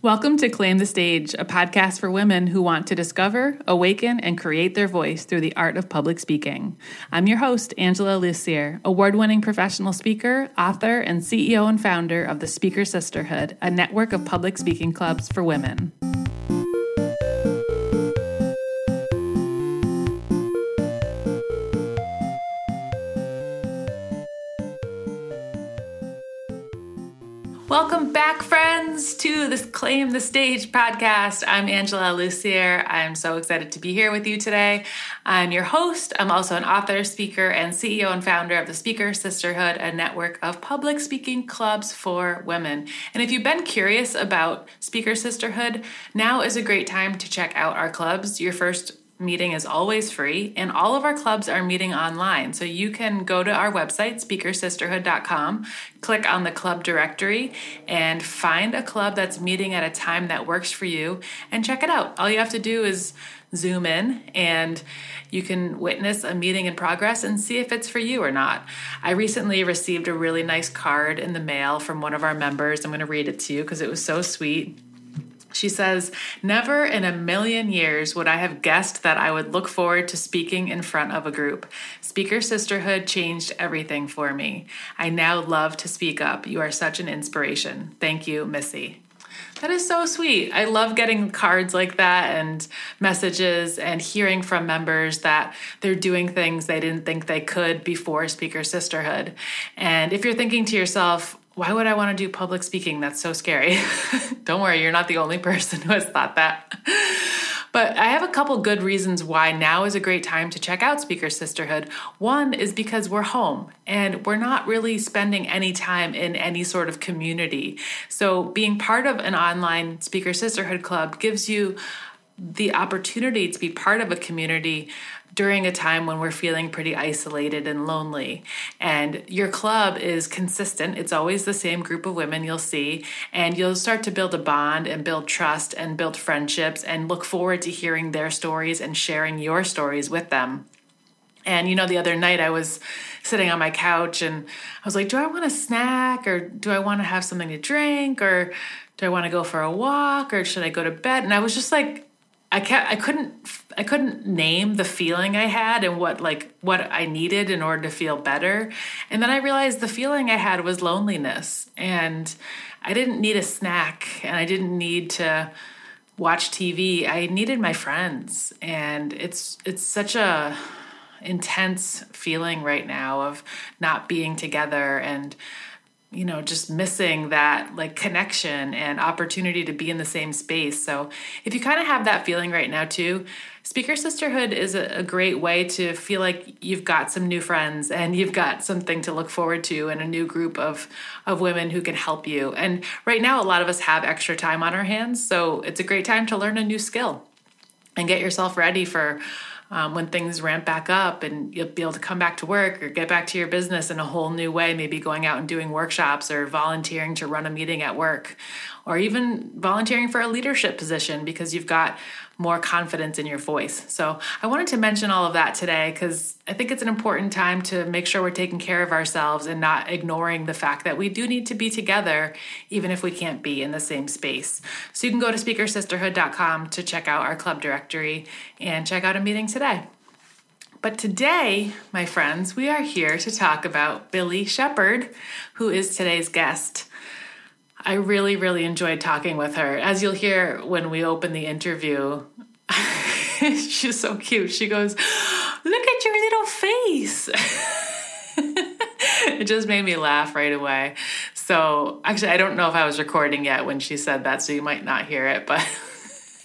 Welcome to Claim the Stage, a podcast for women who want to discover, awaken, and create their voice through the art of public speaking. I'm your host, Angela Lussier, award winning professional speaker, author, and CEO and founder of the Speaker Sisterhood, a network of public speaking clubs for women. Claim the Stage podcast. I'm Angela Lussier. I'm so excited to be here with you today. I'm your host. I'm also an author, speaker, and CEO and founder of the Speaker Sisterhood, a network of public speaking clubs for women. And if you've been curious about Speaker Sisterhood, now is a great time to check out our clubs. Your first meeting is always free, and all of our clubs are meeting online. So you can go to our website, speakersisterhood.com, click on the club directory, and find a club that's meeting at a time that works for you and check it out. All you have to do is zoom in and you can witness a meeting in progress and see if it's for you or not. I recently received a really nice card in the mail from one of our members. I'm going to read it to you because it was so sweet. She says, Never in a million years would I have guessed that I would look forward to speaking in front of a group. Speaker Sisterhood changed everything for me. I now love to speak up. You are such an inspiration. Thank you, Missy. That is so sweet. I love getting cards like that and messages and hearing from members that they're doing things they didn't think they could before Speaker Sisterhood. And if you're thinking to yourself, why would I want to do public speaking? That's so scary. Don't worry, you're not the only person who has thought that. But I have a couple good reasons why now is a great time to check out Speaker Sisterhood. One is because we're home and we're not really spending any time in any sort of community. So being part of an online Speaker Sisterhood club gives you the opportunity to be part of a community during a time when we're feeling pretty isolated and lonely. And your club is consistent, it's always the same group of women you'll see, and you'll start to build a bond and build trust and build friendships and look forward to hearing their stories and sharing your stories with them. And you know, the other night I was sitting on my couch and I was like, do I want a snack or do I want to have something to drink or do I want to go for a walk or should I go to bed? And I was just like, I can't I couldn't I couldn't name the feeling I had and what like what I needed in order to feel better. And then I realized the feeling I had was loneliness and I didn't need a snack and I didn't need to watch TV. I needed my friends and it's it's such a intense feeling right now of not being together and you know just missing that like connection and opportunity to be in the same space. So if you kind of have that feeling right now too speaker sisterhood is a, great way to feel like you've got some new friends and you've got something to look forward to and a new group of of women who can help you. And right now a lot of us have extra time on our hands so it's a great time to learn a new skill and get yourself ready for um, when things ramp back up and you'll be able to come back to work or get back to your business in a whole new way, maybe going out and doing workshops or volunteering to run a meeting at work or even volunteering for a leadership position because you've got more confidence in your voice. So, I wanted to mention all of that today because I think it's an important time to make sure we're taking care of ourselves and not ignoring the fact that we do need to be together, even if we can't be in the same space. So, you can go to speakersisterhood.com to check out our club directory and check out a meeting today. But today, my friends, we are here to talk about Billy Shepard, who is today's guest. I really, really enjoyed talking with her. As you'll hear when we open the interview, she's so cute. She goes, Look at your little face. it just made me laugh right away. So, actually, I don't know if I was recording yet when she said that, so you might not hear it, but.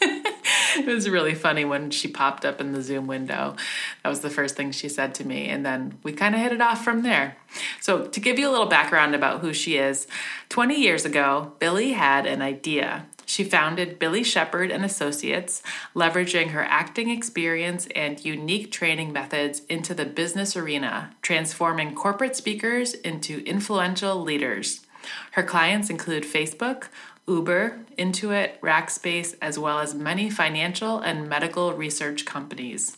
it was really funny when she popped up in the Zoom window. That was the first thing she said to me. And then we kind of hit it off from there. So, to give you a little background about who she is, 20 years ago, Billy had an idea. She founded Billy Shepard and Associates, leveraging her acting experience and unique training methods into the business arena, transforming corporate speakers into influential leaders. Her clients include Facebook, Uber, Intuit, Rackspace, as well as many financial and medical research companies.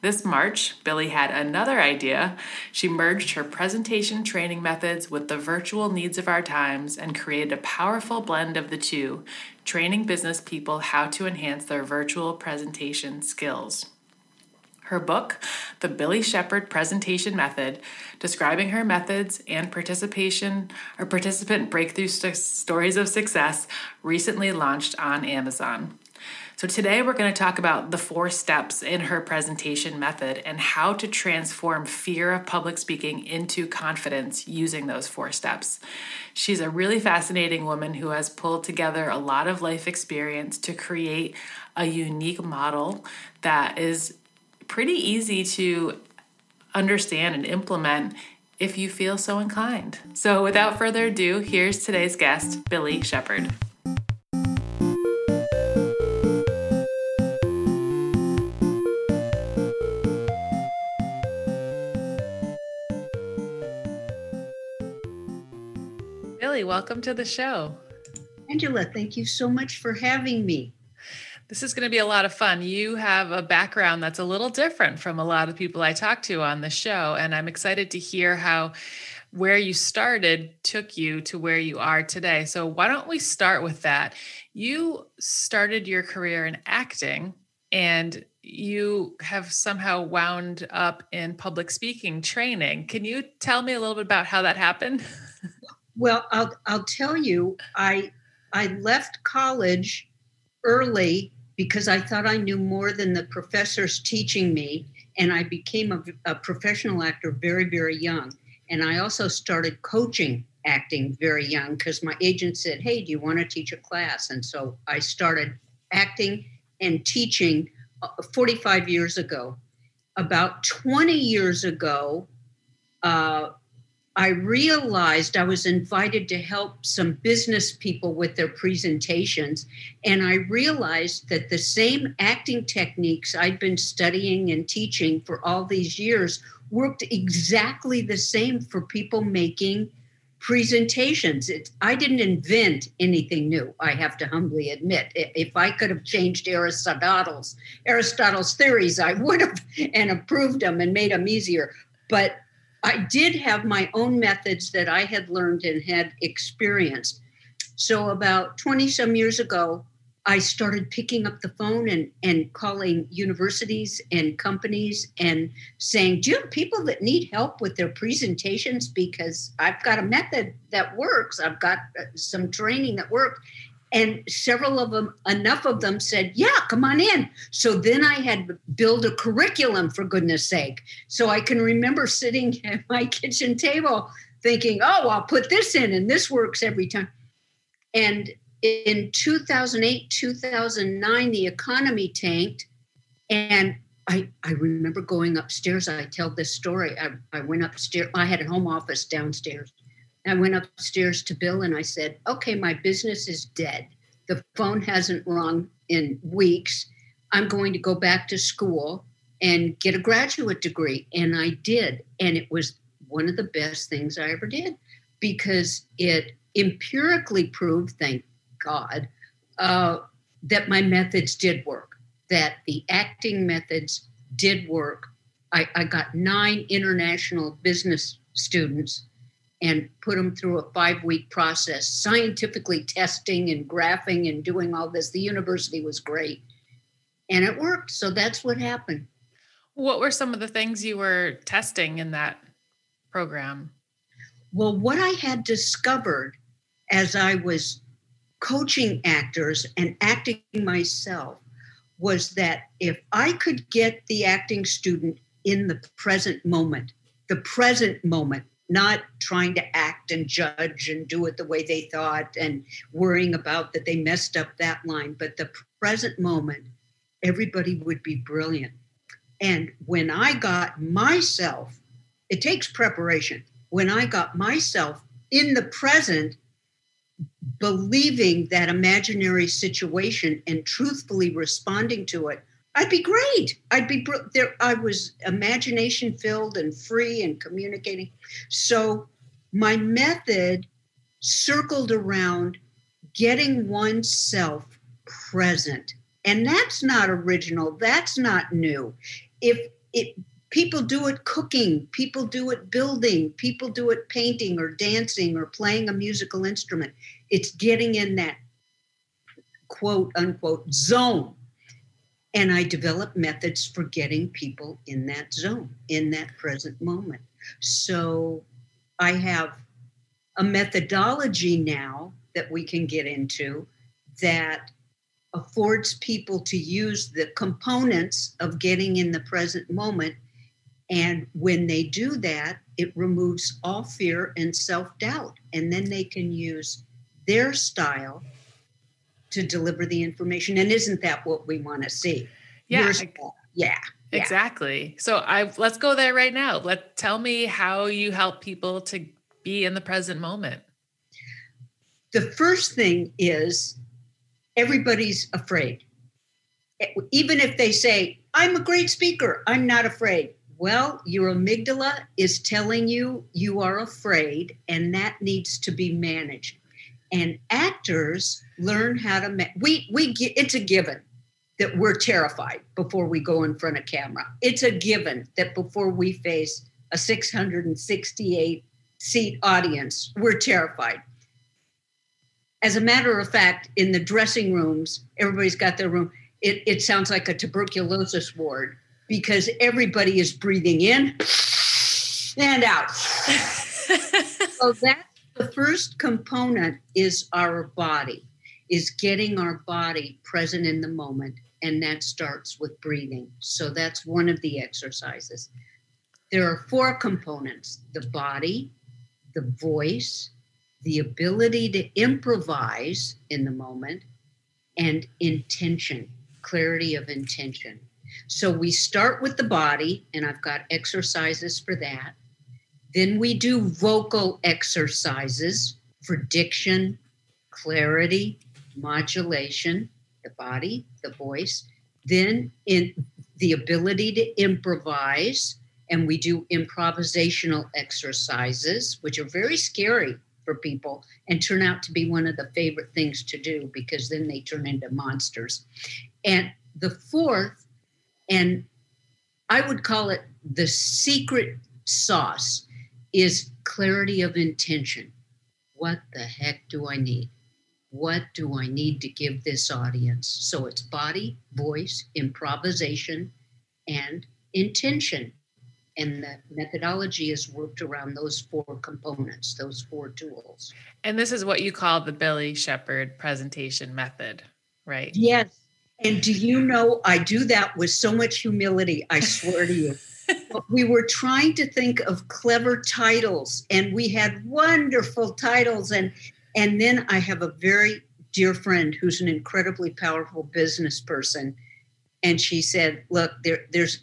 This March, Billy had another idea. She merged her presentation training methods with the virtual needs of our times and created a powerful blend of the two, training business people how to enhance their virtual presentation skills. Her book, The Billy Shepard Presentation Method, describing her methods and participation or participant breakthrough st- stories of success, recently launched on Amazon. So, today we're going to talk about the four steps in her presentation method and how to transform fear of public speaking into confidence using those four steps. She's a really fascinating woman who has pulled together a lot of life experience to create a unique model that is pretty easy to understand and implement if you feel so inclined. So, without further ado, here's today's guest, Billy Shepard. Billy, welcome to the show. Angela, thank you so much for having me. This is going to be a lot of fun. You have a background that's a little different from a lot of people I talk to on the show, and I'm excited to hear how where you started took you to where you are today. So, why don't we start with that? You started your career in acting and you have somehow wound up in public speaking training. Can you tell me a little bit about how that happened? Well, I'll I'll tell you, I I left college early because I thought I knew more than the professors teaching me, and I became a, a professional actor very very young. And I also started coaching acting very young because my agent said, "Hey, do you want to teach a class?" And so I started acting and teaching uh, 45 years ago. About 20 years ago, uh, I realized I was invited to help some business people with their presentations. And I realized that the same acting techniques I'd been studying and teaching for all these years worked exactly the same for people making presentations. It, I didn't invent anything new, I have to humbly admit. If I could have changed Aristotle's Aristotle's theories, I would have and approved them and made them easier. But I did have my own methods that I had learned and had experienced. So about 20 some years ago, I started picking up the phone and, and calling universities and companies and saying, Do you have people that need help with their presentations? Because I've got a method that works. I've got uh, some training that works. And several of them, enough of them said, Yeah, come on in. So then I had to build a curriculum for goodness sake. So I can remember sitting at my kitchen table thinking, Oh, I'll put this in and this works every time. And in 2008, 2009, the economy tanked. And I, I remember going upstairs. I tell this story. I, I went upstairs. I had a home office downstairs. I went upstairs to Bill and I said, okay, my business is dead. The phone hasn't rung in weeks. I'm going to go back to school and get a graduate degree. And I did. And it was one of the best things I ever did because it empirically proved, thank God, uh, that my methods did work, that the acting methods did work. I, I got nine international business students and put them through a five week process, scientifically testing and graphing and doing all this. The university was great and it worked. So that's what happened. What were some of the things you were testing in that program? Well, what I had discovered as I was coaching actors and acting myself was that if I could get the acting student in the present moment, the present moment, not trying to act and judge and do it the way they thought and worrying about that they messed up that line. But the present moment, everybody would be brilliant. And when I got myself, it takes preparation. When I got myself in the present, believing that imaginary situation and truthfully responding to it, I'd be great. I'd be there. I was imagination filled and free and communicating. So my method circled around getting oneself present. And that's not original, that's not new. If it people do it cooking, people do it building, people do it painting or dancing or playing a musical instrument. It's getting in that quote unquote zone. And I develop methods for getting people in that zone, in that present moment. So I have a methodology now that we can get into that affords people to use the components of getting in the present moment. And when they do that, it removes all fear and self doubt. And then they can use their style to deliver the information. And isn't that what we want to see? Yeah. yeah. Exactly. So I let's go there right now. Let tell me how you help people to be in the present moment. The first thing is everybody's afraid. Even if they say, I'm a great speaker, I'm not afraid. Well, your amygdala is telling you you are afraid, and that needs to be managed. And actors learn how to. Ma- we we it's a given that we're terrified before we go in front of camera. It's a given that before we face a 668 seat audience, we're terrified as a matter of fact, in the dressing rooms, everybody's got their room. It, it sounds like a tuberculosis ward because everybody is breathing in and out. so that's the first component is our body, is getting our body present in the moment. And that starts with breathing. So that's one of the exercises. There are four components the body, the voice, the ability to improvise in the moment, and intention, clarity of intention. So we start with the body, and I've got exercises for that. Then we do vocal exercises for diction, clarity, modulation, the body, the voice. Then in the ability to improvise, and we do improvisational exercises, which are very scary for people and turn out to be one of the favorite things to do because then they turn into monsters. And the fourth, and I would call it the secret sauce, is clarity of intention. What the heck do I need? What do I need to give this audience? So it's body, voice, improvisation, and intention and the methodology is worked around those four components, those four tools. And this is what you call the Billy Shepard presentation method, right? Yes. And do you know, I do that with so much humility, I swear to you. We were trying to think of clever titles and we had wonderful titles and and then I have a very dear friend who's an incredibly powerful business person and she said, "Look, there there's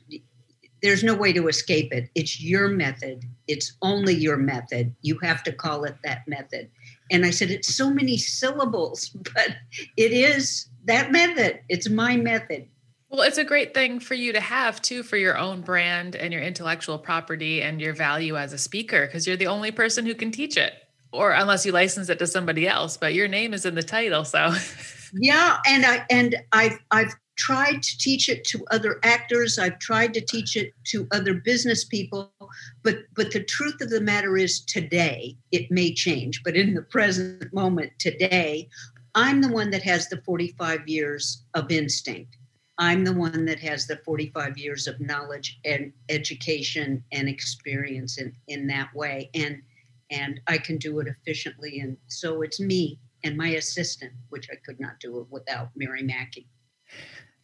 there's no way to escape it. It's your method. It's only your method. You have to call it that method. And I said, it's so many syllables, but it is that method. It's my method. Well, it's a great thing for you to have too for your own brand and your intellectual property and your value as a speaker because you're the only person who can teach it or unless you license it to somebody else, but your name is in the title, so. Yeah, and I and I've I've tried to teach it to other actors i've tried to teach it to other business people but but the truth of the matter is today it may change but in the present moment today i'm the one that has the 45 years of instinct i'm the one that has the 45 years of knowledge and education and experience in in that way. And and i can do it efficiently. And so it's me and my assistant which i could not do it without mary mackey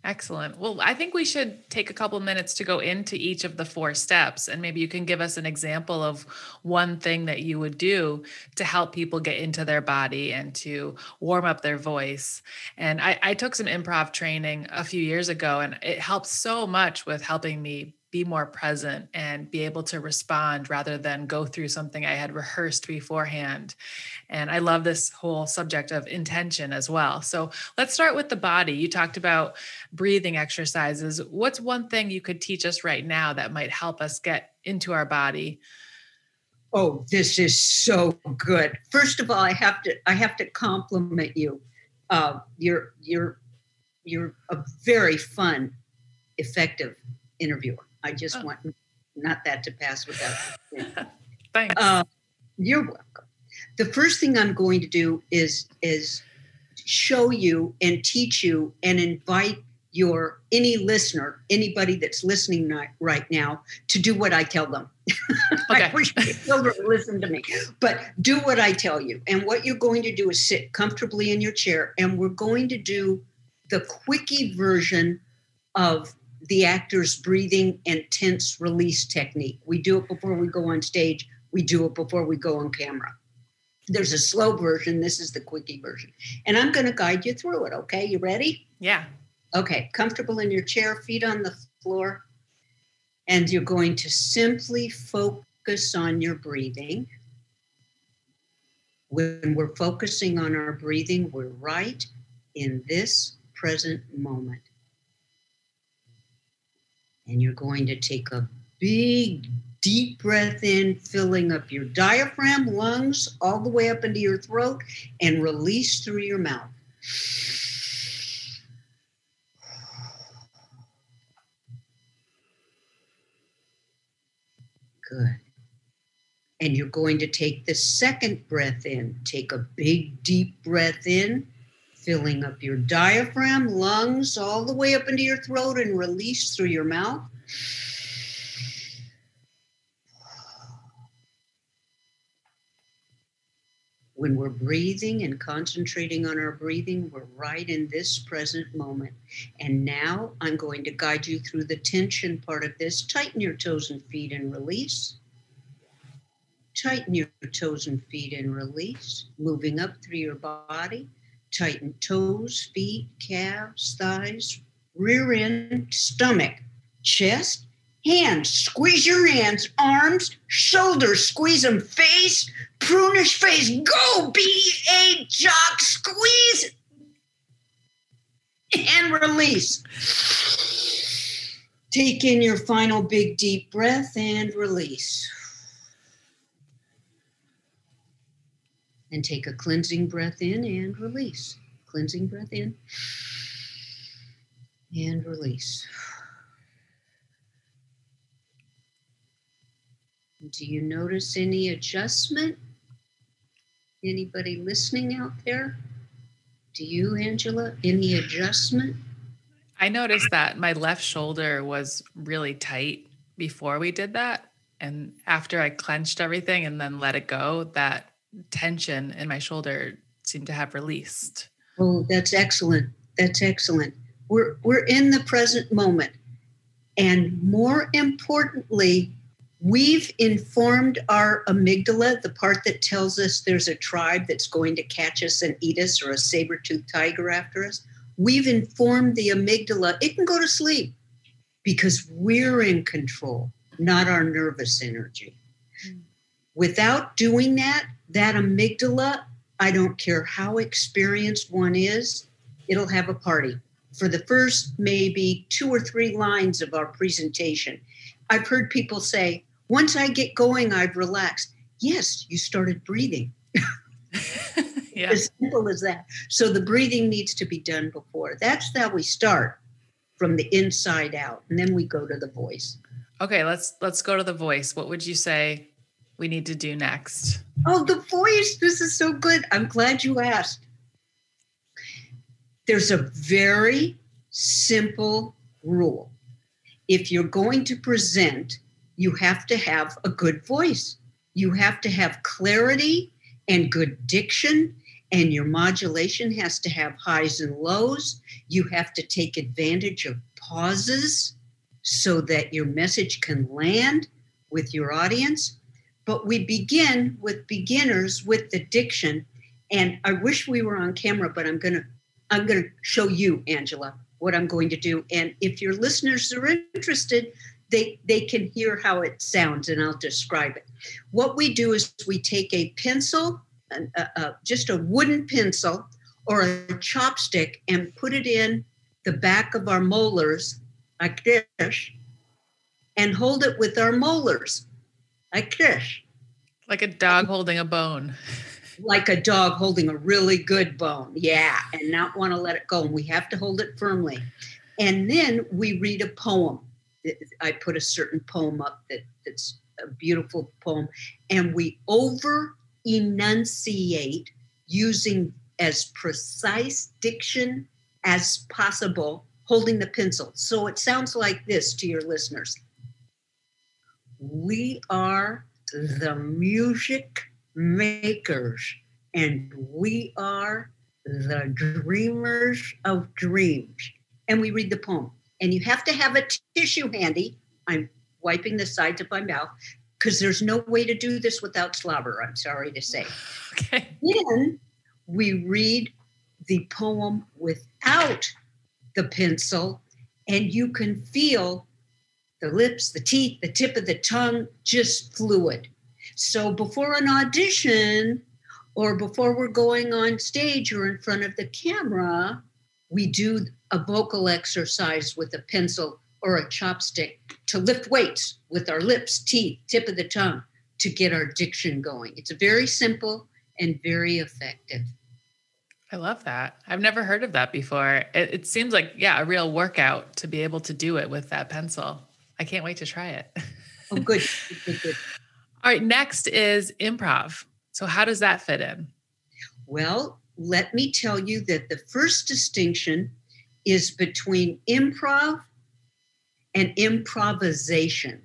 Excellent. Well, I think we should take a couple minutes to go into each of the four steps. And maybe you can give us an example of one thing that you would do to help people get into their body and to warm up their voice. And I, I took some improv training a few years ago, and it helped so much with helping me be more present and be able to respond rather than go through something I had rehearsed beforehand. And I love this whole subject of intention as well. So let's start with the body. You talked about breathing exercises. What's one thing you could teach us right now that might help us get into our body? Oh, this is so good. First of all, I have to I have to compliment you. Uh, you're you're you're a very fun, effective interviewer. I just oh. want not that to pass without. Thanks. Uh, you're welcome. The first thing I'm going to do is is show you and teach you and invite your any listener, anybody that's listening right now, to do what I tell them. Okay. I wish children listen to me, but do what I tell you. And what you're going to do is sit comfortably in your chair, and we're going to do the quickie version of the actor's breathing and tense release technique. We do it before we go on stage. We do it before we go on camera. There's a slow version. This is the quickie version. And I'm going to guide you through it. Okay. You ready? Yeah. Okay. Comfortable in your chair, feet on the floor. And you're going to simply focus on your breathing. When we're focusing on our breathing, we're right in this present moment. And you're going to take a big, deep breath in, filling up your diaphragm, lungs, all the way up into your throat, and release through your mouth. Good. And you're going to take the second breath in. Take a big, deep breath in filling up your diaphragm, lungs, all the way up into your throat and release through your mouth. When we're breathing and concentrating on our breathing, we're right in this present moment. And now I'm going to guide you through the tension part of this. Tighten your toes and feet and release. Tighten your toes and feet and release, moving up through your body. Tighten toes, feet, calves, thighs, rear end, stomach, chest, hands. Squeeze your hands, arms, shoulders, squeeze them, face, prunish face. Go, B A jock, squeeze and release. Take in your final big deep breath and release. And take a cleansing breath in and release. Cleansing breath in and release. Do you notice any adjustment? Anybody listening out there? Do you, Angela, any adjustment? I noticed that my left shoulder was really tight before we did that. And after I clenched everything and then let it go, that tension in my shoulder seemed to have released. Oh, that's excellent. That's excellent. We're we're in the present moment. And more importantly, we've informed our amygdala, the part that tells us there's a tribe that's going to catch us and eat us or a saber-toothed tiger after us. We've informed the amygdala it can go to sleep because we're in control, not our nervous energy. Mm. Without doing that, that mm-hmm. amygdala, I don't care how experienced one is, it'll have a party for the first maybe two or three lines of our presentation. I've heard people say, once I get going, I've relaxed. Yes, you started breathing. yeah. As simple as that. So the breathing needs to be done before. That's how we start from the inside out. And then we go to the voice. Okay, let's let's go to the voice. What would you say we need to do next? Oh, the voice. This is so good. I'm glad you asked. There's a very simple rule. If you're going to present, you have to have a good voice. You have to have clarity and good diction, and your modulation has to have highs and lows. You have to take advantage of pauses so that your message can land with your audience. But we begin with beginners with the diction. And I wish we were on camera, but I'm gonna I'm gonna show you, Angela, what I'm going to do. And if your listeners are interested, they they can hear how it sounds, and I'll describe it. What we do is we take a pencil, just a wooden pencil or a chopstick, and put it in the back of our molars like this, and hold it with our molars like this. Like a dog holding a bone. Like a dog holding a really good bone. Yeah. And not want to let it go. And we have to hold it firmly. And then we read a poem. I put a certain poem up that, that's a beautiful poem. And we over enunciate using as precise diction as possible, holding the pencil. So it sounds like this to your listeners We are the music makers, and we are the dreamers of dreams. And we read the poem. And you have to have a tissue handy. I'm wiping the sides of my mouth because there's no way to do this without slobber, I'm sorry to say. Okay. Then we read the poem without the pencil, and you can feel the lips, the teeth, the tip of the tongue just fluid. So before an audition or before we're going on stage or in front of the camera, we do a vocal exercise with a pencil or a chopstick to lift weights with our lips, teeth, tip of the tongue to get our diction going. It's very simple and very effective. I love that. I've never heard of that before. It, it, seems like, yeah, a real workout to be able to do it with that pencil. I can't wait to try it. Oh, good. good, good. All right. Next is improv. So, how does that fit in? Well, let me tell you that the first distinction is between improv and improvisation.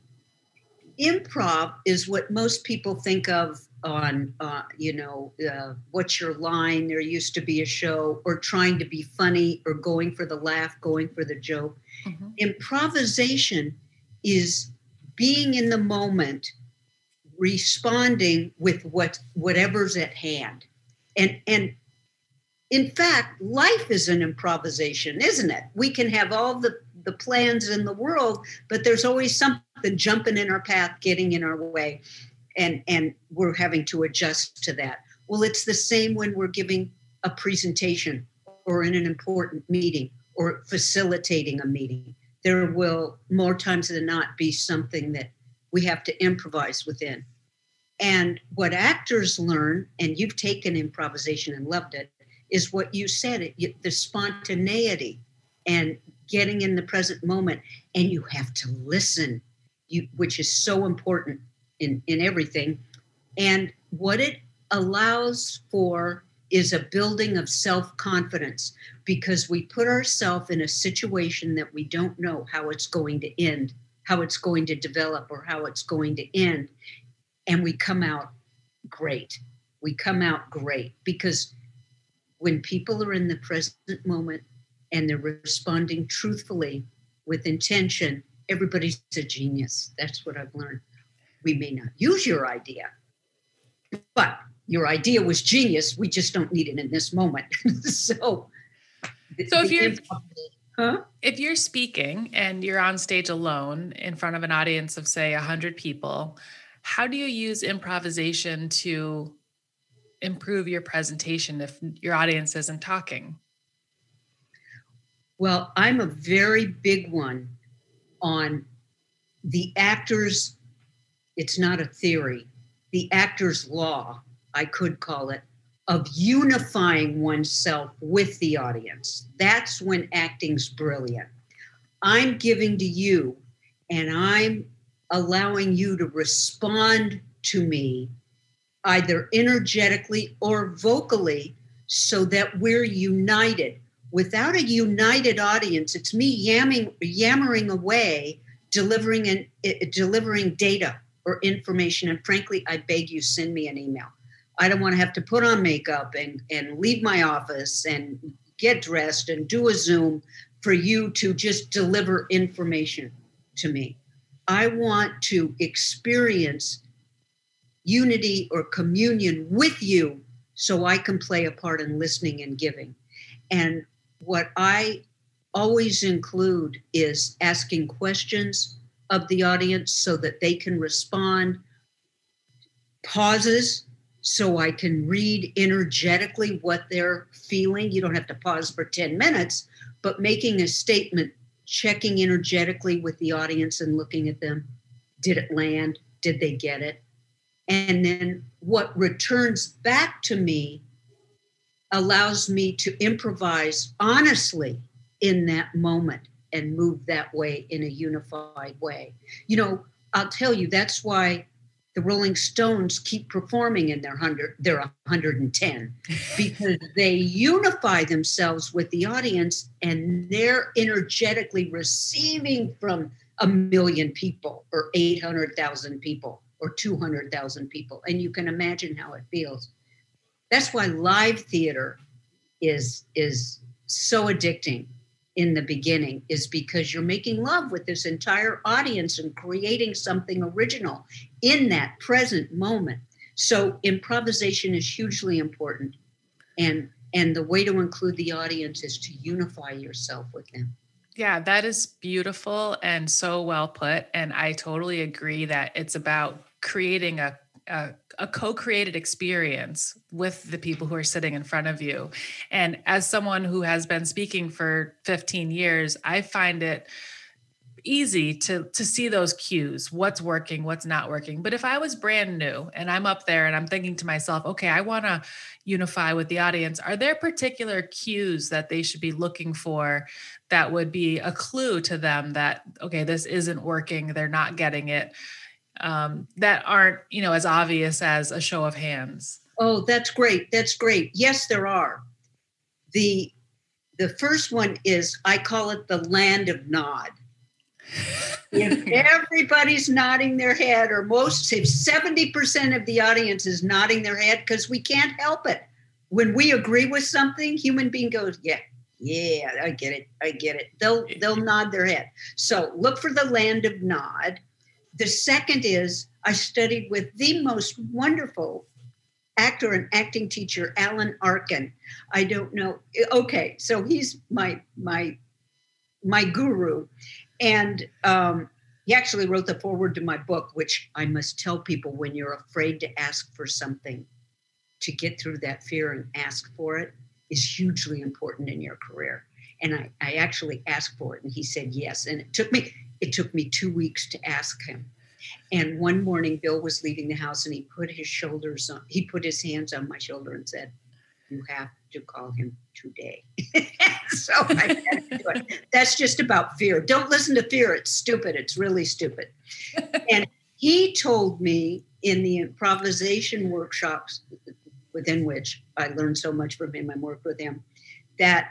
Improv is what most people think of on, uh, you know, uh, what's your line? There used to be a show, or trying to be funny, or going for the laugh, going for the joke. Mm-hmm. Improvisation is being in the moment, responding with what whatever's at hand, and and in fact, life is an improvisation, isn't it? We can have all the the plans in the world, but there's always something jumping in our path, getting in our way, and and we're having to adjust to that. Well, it's the same when we're giving a presentation or in an important meeting or facilitating a meeting. There will more times than not be something that we have to improvise within. And what actors learn, and you've taken improvisation and loved it, is what you said the spontaneity and getting in the present moment and you have to listen you which is so important in in everything and what it allows for is a building of self-confidence because we put ourselves in a situation that we don't know how it's going to end how it's going to develop or how it's going to end and we come out great we come out great because when people are in the present moment and they're responding truthfully with intention, everybody's a genius. That's what I've learned. We may not use your idea, but your idea was genius. We just don't need it in this moment. so, so if you're huh? if you're speaking and you're on stage alone in front of an audience of say 100 people, how do you use improvisation to improve your presentation if your audience isn't talking? Well, I'm a very big one on the actor's, it's not a theory, the actor's law, I could call it, of unifying oneself with the audience. That's when acting's brilliant. I'm giving to you and I'm allowing you to respond to me either energetically or vocally so that we're united without a united audience, it's me yamming, yammering away, delivering and eh, delivering data or information. And frankly, I beg you, send me an email. I don't want to have to put on makeup and, and leave my office and get dressed and do a Zoom for you to just deliver information to me. I want to experience unity or communion with you so I can play a part in listening and giving. And what I always include is asking questions of the audience so that they can respond, pauses so I can read energetically what they're feeling. You don't have to pause for 10 minutes, but making a statement, checking energetically with the audience and looking at them. Did it land? Did they get it? And then what returns back to me allows me to improvise honestly in that moment and move that way in a unified way. You know, I'll tell you that's why the Rolling Stones keep performing in their 100 their 110 because they unify themselves with the audience and they're energetically receiving from a million people or 800,000 people or 200,000 people and you can imagine how it feels. That's why live theater is is so addicting in the beginning is because you're making love with this entire audience and creating something original in that present moment. So improvisation is hugely important. And and the way to include the audience is to unify yourself with them. Yeah, that is beautiful and so well put. And I totally agree that it's about creating a, a, a co created experience with the people who are sitting in front of you. And as someone who has been speaking for 15 years, I find it easy to to see those cues what's working what's not working. But if i was brand new and i'm up there and i'm thinking to myself okay i want to unify with the audience are there particular cues that they should be looking for that would be a clue to them that okay this isn't working they're not getting it um, that aren't you know as obvious as a show of hands? Oh that's great that's great. Yes there are. The the first one is i call it the land of nod if everybody's nodding their head or most if 70% of the audience is nodding their head because we can't help it. When we agree with something human being goes yeah yeah i get it i get it. They'll they'll nod their head. So look for the land of nod. The second is I studied with the most wonderful actor and acting teacher, Alan Arkin. I don't know. Okay, so he's my my my guru, and um, he actually wrote the foreword to my book, which I must tell people when you're afraid to ask for something, to get through that fear and ask for it is hugely important in your career. And I, I actually asked for it, and he said yes. And it took me it took me two weeks to ask him. And one morning, Bill was leaving the house and he put his shoulders on, he put his hands on my shoulder and said, You have to call him today. so. That's just about fear. Don't listen to fear. It's stupid. It's really stupid. and he told me in the improvisation workshops within which I learned so much from him and worked with him that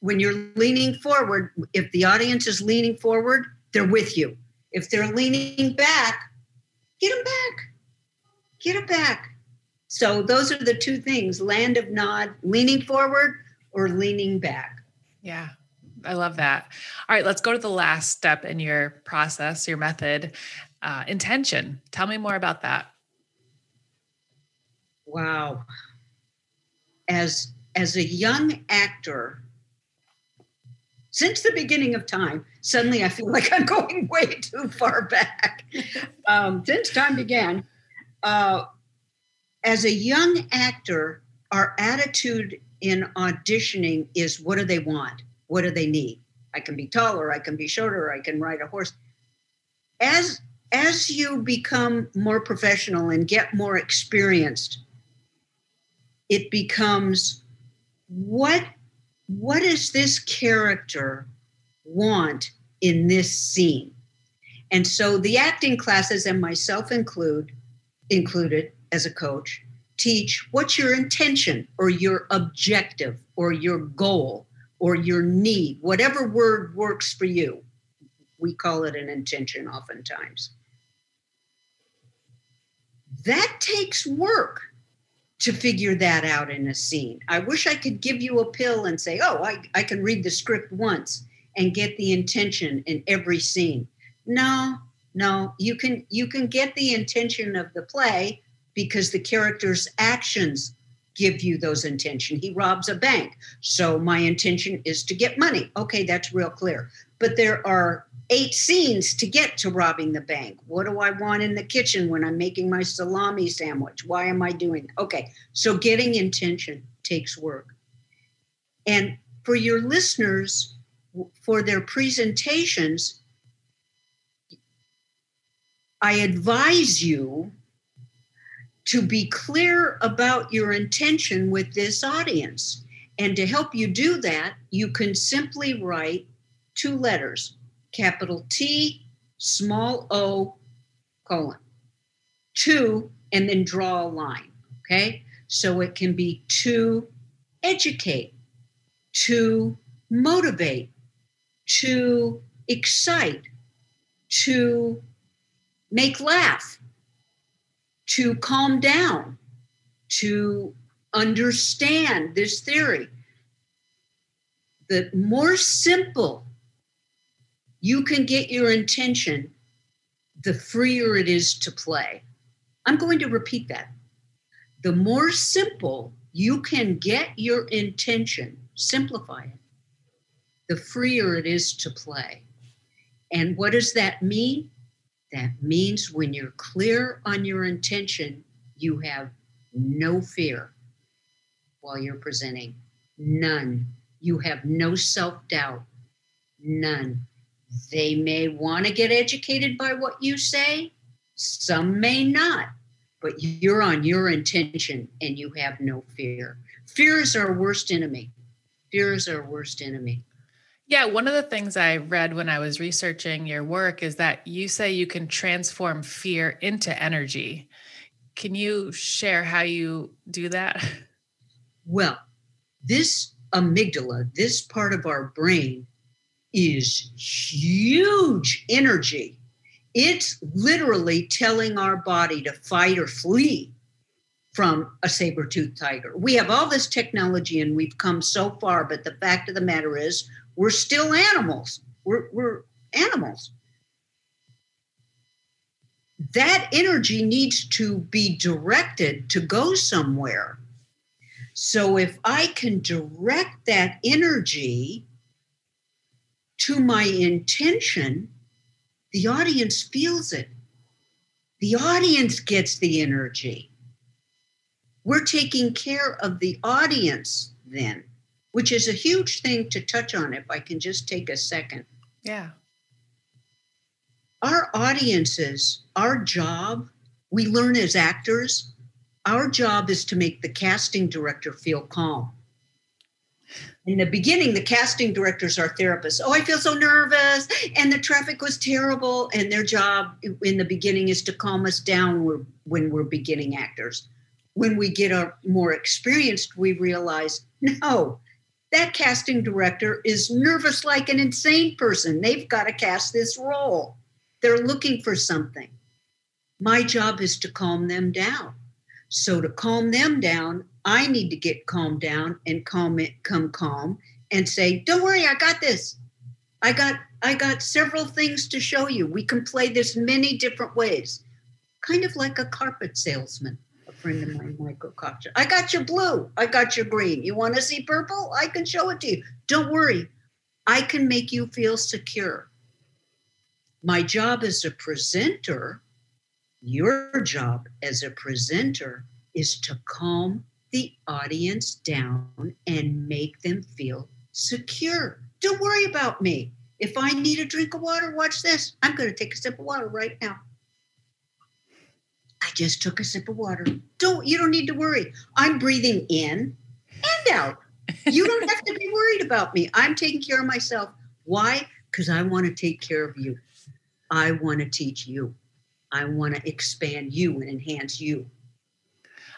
when you're leaning forward, if the audience is leaning forward, they're with you. If they're leaning back, get them back. Get them back. So those are the two things land of nod, leaning forward or leaning back. Yeah, I love that. All right, let's go to the last step in your process, your method uh, intention. Tell me more about that. Wow. As as a young actor, since the beginning of time, suddenly I feel like I'm going way too far back. Um, since time began, uh, as a young actor, our attitude in auditioning is what do they want? What do they need? I can be taller, I can be shorter, I can ride a horse. As as you become more professional and get more experienced, it becomes what what does this character want in this scene? And so the acting classes and myself include included as a coach teach what's your intention or your objective or your goal or your need, whatever word works for you. We call it an intention oftentimes. That takes work to figure that out in a scene. I wish I could give you a pill and say, oh, I, I can read the script once and get the intention in every scene. No, no, you can you can get the intention of the play because the character's actions give you those intention. He robs a bank. So my intention is to get money. Okay, that's real clear. But there are eight scenes to get to robbing the bank. What do I want in the kitchen when I'm making my salami sandwich? Why am I doing? Okay, so getting intention takes work. And for your listeners, for their presentations, I advise you to be clear about your intention with this audience. And to help you do that, you can simply write two letters capital T, small o, colon. Two, and then draw a line. Okay. So it can be to educate, to motivate, to excite, to make laugh, to calm down, to understand this theory. The more simple you can get your intention, the freer it is to play. I'm going to repeat that. The more simple you can get your intention, simplify it, the freer it is to play. And what does that mean? That means when you're clear on your intention, you have no fear while you're presenting. None. You have no self doubt. None. They may want to get educated by what you say, some may not, but you're on your intention and you have no fear. Fear is our worst enemy. Fear is our worst enemy. Yeah, one of the things I read when I was researching your work is that you say you can transform fear into energy. Can you share how you do that? Well, this amygdala, this part of our brain, is huge energy. It's literally telling our body to fight or flee from a saber toothed tiger. We have all this technology and we've come so far, but the fact of the matter is, we're still animals. We're, we're animals. That energy needs to be directed to go somewhere. So if I can direct that energy to my intention, the audience feels it. The audience gets the energy. We're taking care of the audience then which is a huge thing to touch on if I can just take a second. Yeah. Our audiences, our job, we learn as actors, our job is to make the casting director feel calm. In the beginning, the casting directors are therapists. Oh, I feel so nervous, and the traffic was terrible. And their job in the beginning is to calm us down when we're beginning actors. When we get more experienced, we realize no, that casting director is nervous like an insane person. They've got to cast this role. They're looking for something. My job is to calm them down. So to calm them down, I need to get calmed down and calm it, come calm and say, "Don't worry, I got this. I got I got several things to show you. We can play this many different ways." Kind of like a carpet salesman friend of mine, Michael. I got your blue. I got your green. You want to see purple? I can show it to you. Don't worry. I can make you feel secure. My job as a presenter, your job as a presenter is to calm the audience down and make them feel secure. Don't worry about me. If I need a drink of water, watch this. I'm going to take a sip of water right now. I just took a sip of water. Don't you don't need to worry. I'm breathing in and out. You don't have to be worried about me. I'm taking care of myself. Why? Because I want to take care of you. I want to teach you. I want to expand you and enhance you.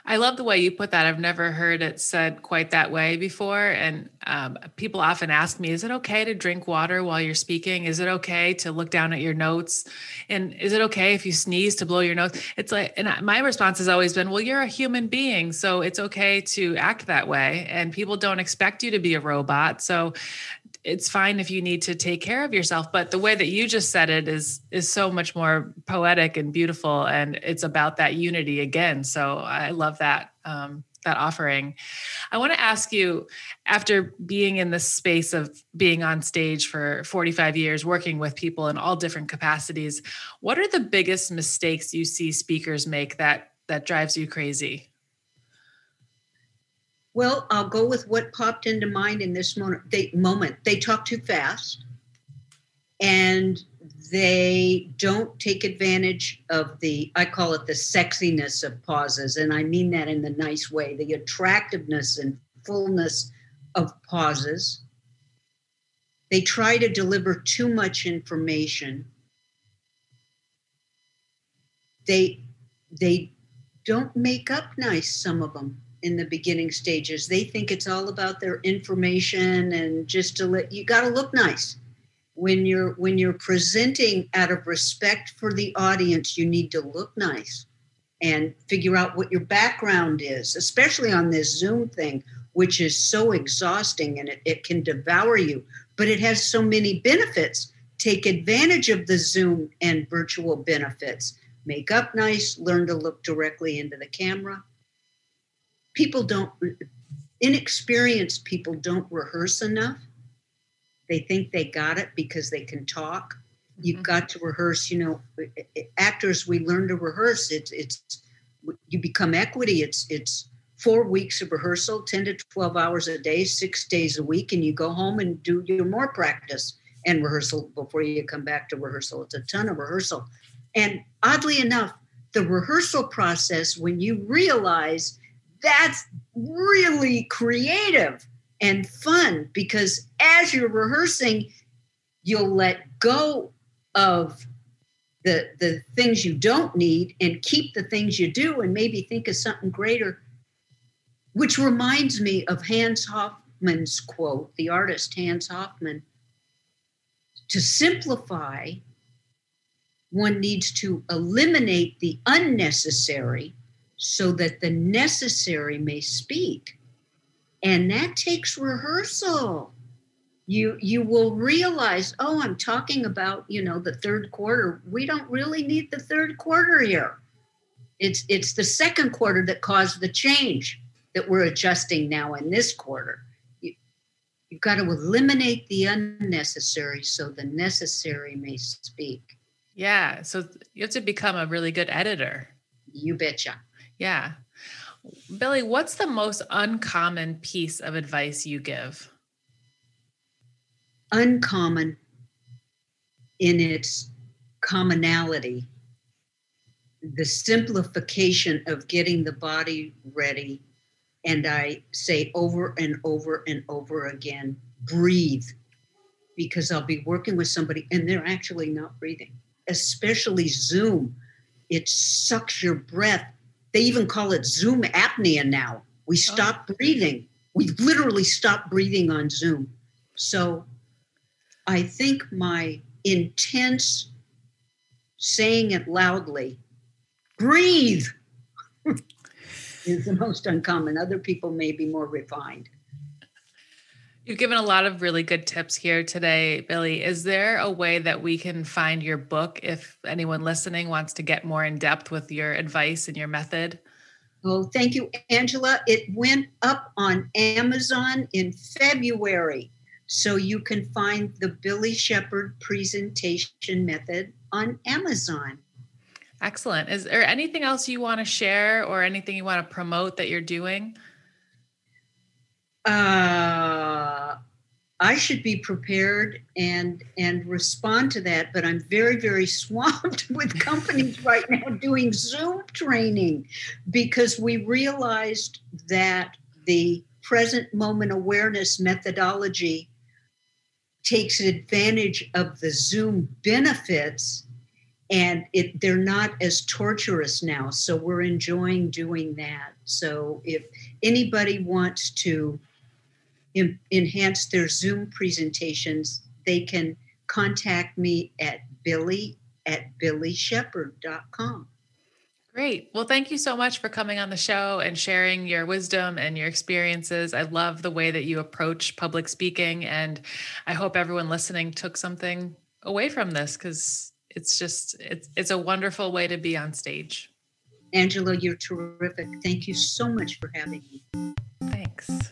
I love the way you put that. I've never heard it said quite that way before. And um, people often ask me, is it okay to drink water while you're speaking? Is it okay to look down at your notes? And is it okay if you sneeze to blow your nose? It's like, and my response has always been, well, you're a human being. So it's okay to act that way. And people don't expect you to be a robot. So it's fine if you need to take care of yourself but the way that you just said it is is so much more poetic and beautiful and it's about that unity again. So i love that um, that offering. I want to ask you after being in the space of being on stage for 45 years working with people in all different capacities what are the biggest mistakes you see speakers make that that drives you crazy well, I'll go with what popped into mind in this moment. They, moment. they talk too fast and they don't take advantage of the i call it the sexiness of pauses and i mean that in the nice way the attractiveness and fullness of pauses they try to deliver too much information they they don't make up nice some of them in the beginning stages. They think it's all about their information and just to let you got to look nice. When you're when you're presenting out of respect for the audience you need to look nice and figure out what your background is especially on this zoom thing which is so exhausting and it, it can devour you. But it has so many benefits. Take advantage of the zoom and virtual benefits. Make up nice learn to look directly into the camera people don't inexperienced people don't rehearse enough they think they got it because they can talk. You've mm-hmm. got to rehearse. You know, actors we learn to rehearse. It's it's you become equity. It's it's four weeks of rehearsal, ten to twelve hours a day, six days a week, and you go home and do your more practice and rehearsal before you come back to rehearsal. It's a ton of rehearsal, and oddly enough, the rehearsal process when you realize that's really creative and fun because as you're rehearsing, you'll let go of the the things you don't need and keep the things you do and maybe think of something greater which reminds me of Hans Hofmann's quote the artist Hans Hofmann to simplify one needs to eliminate the unnecessary so that the necessary may speak. And that takes rehearsal. You you will realize oh i'm talking about you know the third quarter. We don't really need the third quarter here. It's it's the second quarter that caused the change that we're adjusting now in this quarter. You, you've got to eliminate the unnecessary so the necessary may speak. Yeah so you have to become a really good editor. You betcha yeah Billy, what's the most uncommon piece of advice you give? Uncommon in its commonality, the simplification of getting the body ready. And I say over and over and over again breathe, because I'll be working with somebody and they're actually not breathing, especially Zoom. It sucks your breath they even call it Zoom apnea now. We oh. stop oh. breathing. We literally stop breathing on Zoom. So I think my intense saying it loudly, breathe, is the most uncommon. Other people may be more refined. You've given a lot of really good tips here today, Billy. Is there a way that we can find your book if anyone listening wants to get more in depth with your advice and your method? Oh, thank you, Angela. It went up on Amazon in February. So you can find the Billy Shepard presentation method on Amazon. Excellent. Is there anything else you want to share or anything you want to promote that you're doing? Uh, I should be prepared and and respond to that, but I'm very very swamped with companies right now doing Zoom training because we realized that the present moment awareness methodology takes advantage of the Zoom benefits and it they're not as torturous now. So we're enjoying doing that. So if anybody wants to in, enhance their Zoom presentations, they can contact me at billy at billyshepard.com. Great. Well, thank you so much for coming on the show and sharing your wisdom and your experiences. I love the way that you approach public speaking, and I hope everyone listening took something away from this because it's just it's it's a wonderful way to be on stage. Angela, you're terrific. Thank you so much for having me. Thanks.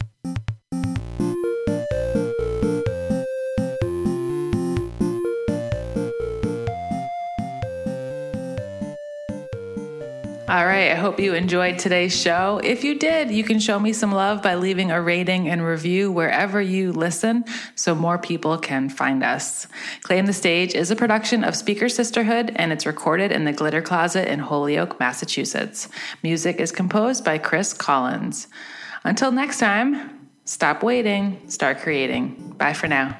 All right, I hope you enjoyed today's show. If you did, you can show me some love by leaving a rating and review wherever you listen so more people can find us. Claim the Stage is a production of Speaker Sisterhood and it's recorded in the Glitter Closet in Holyoke, Massachusetts. Music is composed by Chris Collins. Until next time, stop waiting, start creating. Bye for now.